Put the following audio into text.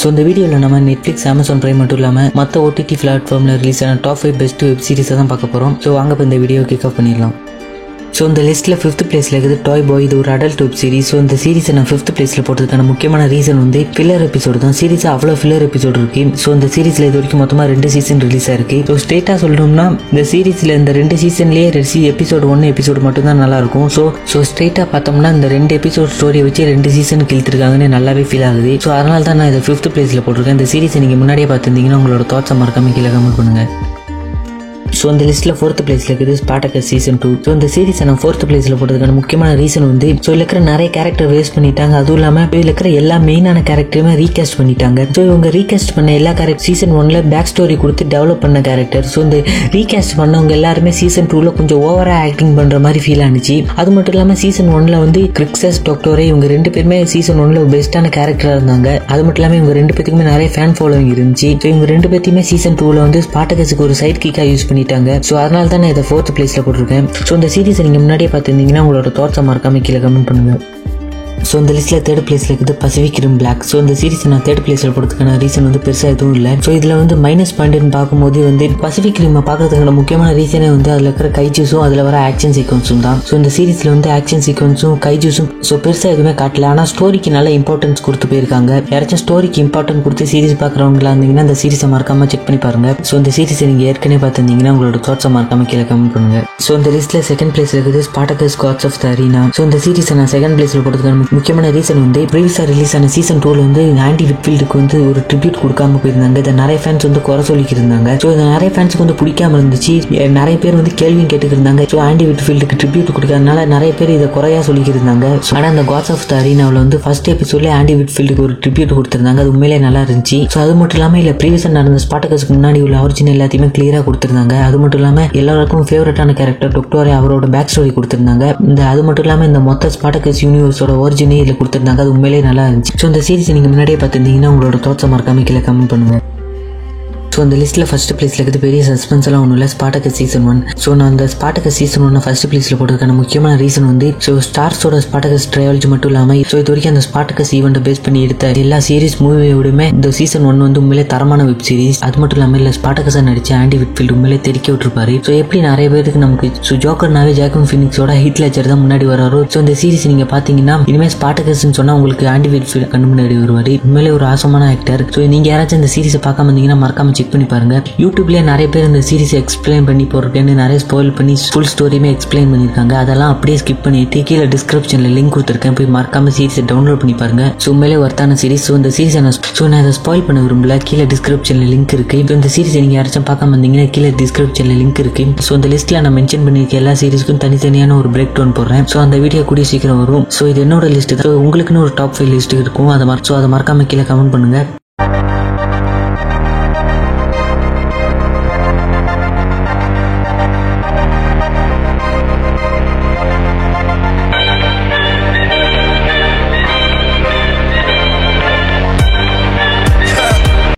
So இந்த வீடியோவில் நம்ம நெட்ஃப்ளிக்ஸ் அமேசான் ப்ரைம் மட்டும் இல்லாமல் மற்ற ஓடிடி பிளாட்ஃபார்மில் ரிலீஸ் ஆன டாப் ஃபைவ் பெஸ்ட் வெப் சீரிஸை தான் பார்க்க போகிறோம் ஸோ வாங்க இப்போ இந்த வீடியோ கிக் ஆஃப் பண்ணிடலாம். ஸோ இந்த லிஸ்ட்டில் ஃபிஃப்த் பிளேஸில் இருக்குது டாய் பாய் இது ஒரு அடல்ட் வெப் சீரிஸ் ஸோ இந்த சீரிஸை நான் ஃபிஃப்த் பிளேஸில் போட்டதுக்கான முக்கியமான ரீசன் வந்து ஃபில்லர் எபிசோடு தான். சீரிஸ் அவ்வளோ ஃபில்லர் எபிசோடு இருக்கு. ஸோ இந்த சீரிஸில் இது வரைக்கும் மொத்தமாக ரெண்டு சீசன் ரிலீஸ் ஆயிருக்கு. ஸோ ஸ்ட்ரெயிட்டாக சொல்லணும்னா இந்த சீரிஸில் இந்த ரெண்டு சீசன்லேயே ரெசி எபிசோடு ஒன்று எபிசோடு மட்டும்தான் நல்லாயிருக்கும். ஸோ ஸோ ஸ்ட்ரெயிட்டாக பார்த்தோம்னா இந்த ரெண்டு எபிசோட் ஸ்டோரியை வச்சு ரெண்டு சீசன் கிழித்திருக்காங்கன்னு நல்லாவே ஃபீல் ஆகுது. ஸோ அதனால தான் நான் இதை ஃபிஃப்த் பிளேஸில் போட்டிருக்கேன். இந்த சீரிஸை நீங்கள் முன்னாடியே பார்த்துருந்தீங்கன்னா உங்களோட தாட்ஸை மறக்காமல் கீழே கமெண்ட் பண்ணுங்கள் ஸோ அந்த லிஸ்ட்டில் ஃபோர்த் பிளேஸில் இருக்குது ஸ்பாட்டக்கர் சீசன் டூ ஸோ இந்த சீரிஸை நான் ஃபோர்த் பிளேஸில் போட்டதுக்கான முக்கியமான ரீசன் வந்து ஸோ இதில் இருக்கிற நிறைய கேரக்டர் வேஸ்ட் பண்ணிட்டாங்க. அதுவும் இல்லாமல் இதில் இருக்கிற எல்லா மெயினான கேரக்டருமே ரீகாஸ்ட் பண்ணிட்டாங்க. ஸோ இவங்க ரீகாஸ்ட் பண்ண எல்லா கேரக்டர் சீசன் ஒன்ல பேக் ஸ்டோரி கொடுத்து டெவலப் பண்ண கேரக்டர் ஸோ இந்த ரீகாஸ்ட் பண்ணவங்க எல்லாருமே சீசன் டூவில் கொஞ்சம் ஓவராக ஆக்டிங் பண்ணுற மாதிரி ஃபீல் ஆனிச்சு. அது மட்டும் இல்லாமல் சீசன் ஒன்ல வந்து கிரிக்ஸஸ் டாக்டரே இவங்க ரெண்டு பேருமே சீசன் ஒன்ல பெஸ்ட்டான கேரக்டராக இருந்தாங்க. அது மட்டும் இல்லாமல் இவங்க ரெண்டு பேத்துக்குமே நிறைய ஃபேன் ஃபாலோவிங் இருந்துச்சு. ஸோ இவங்க ரெண்டு பேத்தையுமே சீசன் டூவில் வந்து ஸ்பாட்டகஸுக்கு ஒரு சைட் கிக்காக யூஸ் பண்ணிட்டாங்க. ஸோ அதனால தான் நான் இதை ஃபோர்த் பிளேஸில் போட்டிருக்கேன். ஸோ இந்த சீரிஸை நீங்கள் முன்னாடியே பார்த்துருந்தீங்கன்னா உங்களோட தோட்டம் மறக்காம கீழே கமெண்ட் பண்ணுங்க. ஸோ இந்த லிஸ்ட்டில் தேர்ட் பிளேஸில் இருக்குது பசிபிக் ரிம் பிளாக் ஸோ இந்த சீரிஸ் நான் தேர்ட் பிளேஸில் போடுறதுக்கான ரீசன் வந்து பெருசாக எதுவும் இல்லை. ஸோ இதில் வந்து மைனஸ் பாயிண்ட்னு பார்க்கும்போது வந்து பசிபிக் ரிம்மை பார்க்கறதுக்கான முக்கியமான ரீசனே வந்து அதில் இருக்கிற கைஜூஸும் அதில் வர ஆக்ஷன் சீக்வன்ஸும் தான். ஸோ இந்த சீரிஸில் வந்து ஆக்ஷன் சீக்வன்ஸும் கைஜூஸும் ஸோ பெருசாக எதுவுமே காட்டல. ஆனால் ஸ்டோரிக்கு நல்ல இம்பார்ட்டன்ஸ் கொடுத்து போயிருக்காங்க. யாராச்சும் ஸ்டோரிக்கு இம்பார்ட்டன்ட் கொடுத்து சீரிஸ் பார்க்குறவங்களா இருந்தீங்கன்னா அந்த சீரிஸை மறக்காமல் செக் பண்ணி பாருங்க. ஸோ இந்த சீரிஸை நீங்கள் ஏற்கனவே பார்த்துருந்தீங்கன்னா உங்களோட தாட்ஸை மறக்காம கீழே கமெண்ட் பண்ணுங்க. ஸோ இந்த லிஸ்ட்டில் செகண்ட் பிளேஸ் இருக்குது Spartacus Gods of the Arena so இந்த சீரிஸை நான் செகண்ட் பிளேஸில் போடுறதுக்கான முக்கியமான ரீசன் வந்து ப்ரீவியஸாக ரிலீஸ் ஆன சீசன் டூவில் வந்து ஆண்டி விட்ஃபீல்டுக்கு வந்து ஒரு ட்ரிபியூட் கொடுக்காம போயிருந்தாங்க. இதை நிறைய ஃபேன்ஸ் வந்து குறை சொல்லிக்கிருந்தாங்க. ஸோ இதை நிறைய ஃபேன்ஸுக்கு வந்து பிடிக்காம இருந்துச்சு. நிறைய பேர் வந்து கேள்வியும் கேட்டுக்கிருந்தாங்க. ஸோ ஆண்டி விட்ஃபீல்டுக்கு ட்ரிபியூட் கொடுக்கறதுனால நிறைய பேர் இதை குறையா சொல்லிக்கிருந்தாங்க. ஆனால் அந்த காட்ஸ் ஆஃப் த அரீனாவில் வந்து ஃபர்ஸ்ட் எபிசோட்லேயே ஆண்டி விட்ஃபீல்டுக்கு ஒரு ட்ரிபியூட் கொடுத்துருந்தாங்க. அது உண்மையிலே நல்லா இருந்துச்சு. ஸோ அது மட்டும் இல்லாமல் இல்லை ப்ரீவியஸாக நடந்த ஸ்பாட்டகஸ்க்கு முன்னாடி உள்ள ஒரிஜினல் எல்லாத்தையுமே கிளியராக கொடுத்துருந்தாங்க. அது மட்டும் இல்லாமல் எல்லாருக்கும் ஃபேவரட்டான கேரக்டர் டொக்டோரே அவரோட பேக் ஸ்டோரி கொடுத்துருந்தாங்க. இந்த அது மட்டும் இல்லாமல் இந்த மொத்த ஸ்பாட்டகஸ் யூனிவர்ஸோட ஒரிஜினல் ஒரிஜினே இதில் கொடுத்துருந்தாங்க. அது உண்மையிலேயே நல்லா இருந்துச்சு. ஸோ இந்த சீரிஸ் நீங்கள் முன்னாடியே பார்த்துருந்தீங்கன்னா உங்களோட தோட்டம் மறக்காம கீழே கமெண்ட் பண்ணுவேன் ஸோ அந்த லிஸ்ட்டில் ஃபஸ்ட்டு பிளேஸில் இருக்குது பெரிய சஸ்பென்ஸ் எல்லாம் ஒன்றும் இல்லை ஸ்பாட்டக்க சீசன் ஒன் ஸோ நான் அந்த ஸ்பாட்டக்க சீசன் ஒன்று ஃபஸ்ட் பிளேஸில் போட்டிருக்கான முக்கியமான ரீசன் வந்து ஸோ ஸ்டார்ஸோட ஸ்பாட்டகஸ் ட்ரையாலஜி மட்டும் இல்லாமல் ஸோ இது வரைக்கும் அந்த ஸ்பாட்டகஸ் ஈவெண்ட்டை பேஸ் பண்ணி எடுத்த எல்லா சீரிஸ் மூவியோடுமே இந்த சீசன் ஒன் வந்து உண்மையிலே தரமான வெப் சீரிஸ் அது மட்டும் இல்லாமல் இல்லை ஸ்பாட்டகஸாக நடிச்ச ஆண்டி விட்ஃபீல்டு உண்மையிலே தெரிக்க விட்டுருப்பாரு. ஸோ எப்படி நிறைய பேருக்கு நமக்கு ஸோ ஜோக்கர்னாவே ஜாக்கம் ஃபினிக்ஸோட ஹிட் லெச்சர் தான் முன்னாடி வராரு ஸோ இந்த சீரிஸ் நீங்கள் பார்த்தீங்கன்னா இனிமேல் ஸ்பாட்டகஸ்ன்னு சொன்னால் உங்களுக்கு ஆண்டி விட்ஃபீல்டு கண்டு முன்னாடி வருவார். உண்மையிலே ஒரு ஆசமான ஆக்டர் ஸோ நீங்கள் யாராச்சும் இந்த சீரிஸை பார்க்காம இருந்தீங்கன்னா மறக்காம செக் பண்ணி பாருங்கள் யூடியூப்லேயே நிறைய பேர் இந்த சீரிஸ் எக்ஸ்பிளைன் பண்ணி போடுறேன்னு நிறைய ஸ்பாயில் பண்ணி ஃபுல் ஸ்டோரியுமே எக்ஸ்பிளைன் பண்ணியிருக்காங்க. அதெல்லாம் அப்படியே ஸ்கிப் பண்ணிட்டு கீழே டிஸ்கிரிப்ஷனில் லிங்க் கொடுத்துருக்கேன். போய் மறக்காம சீரிஸை டவுன்லோட் பண்ணி பாருங்க. ஸோ மேலே ஒர்த்தான சீரிஸ் ஸோ இந்த சீரிஸை நான் ஸோ நான் அதை ஸ்பாயில் பண்ண விரும்பல. கீழே டிஸ்கிரிப்ஷனில் லிங்க் இருக்கு. இப்போ இந்த சீரிஸ் நீங்கள் யாராச்சும் பார்க்காம இருந்தீங்கன்னா கீழே டிஸ்கிரிப்ஷனில் லிங்க் இருக்கு. ஸோ அந்த லிஸ்ட்டில் நான் மென்ஷன் பண்ணியிருக்க எல்லா சீரிஸ்க்கும் தனித்தனியான ஒரு பிரேக் டவுன் போடுறேன். ஸோ அந்த வீடியோ கூடிய சீக்கிரம் வரும். ஸோ இது என்னோட லிஸ்ட் தான். உங்களுக்குன்னு ஒரு டாப் ஃபைவ் லிஸ்ட் இருக்கும். அதை மறக்க ஸோ அதை மறக்காம கீழே கமெண்ட் பண்ணுங்கள்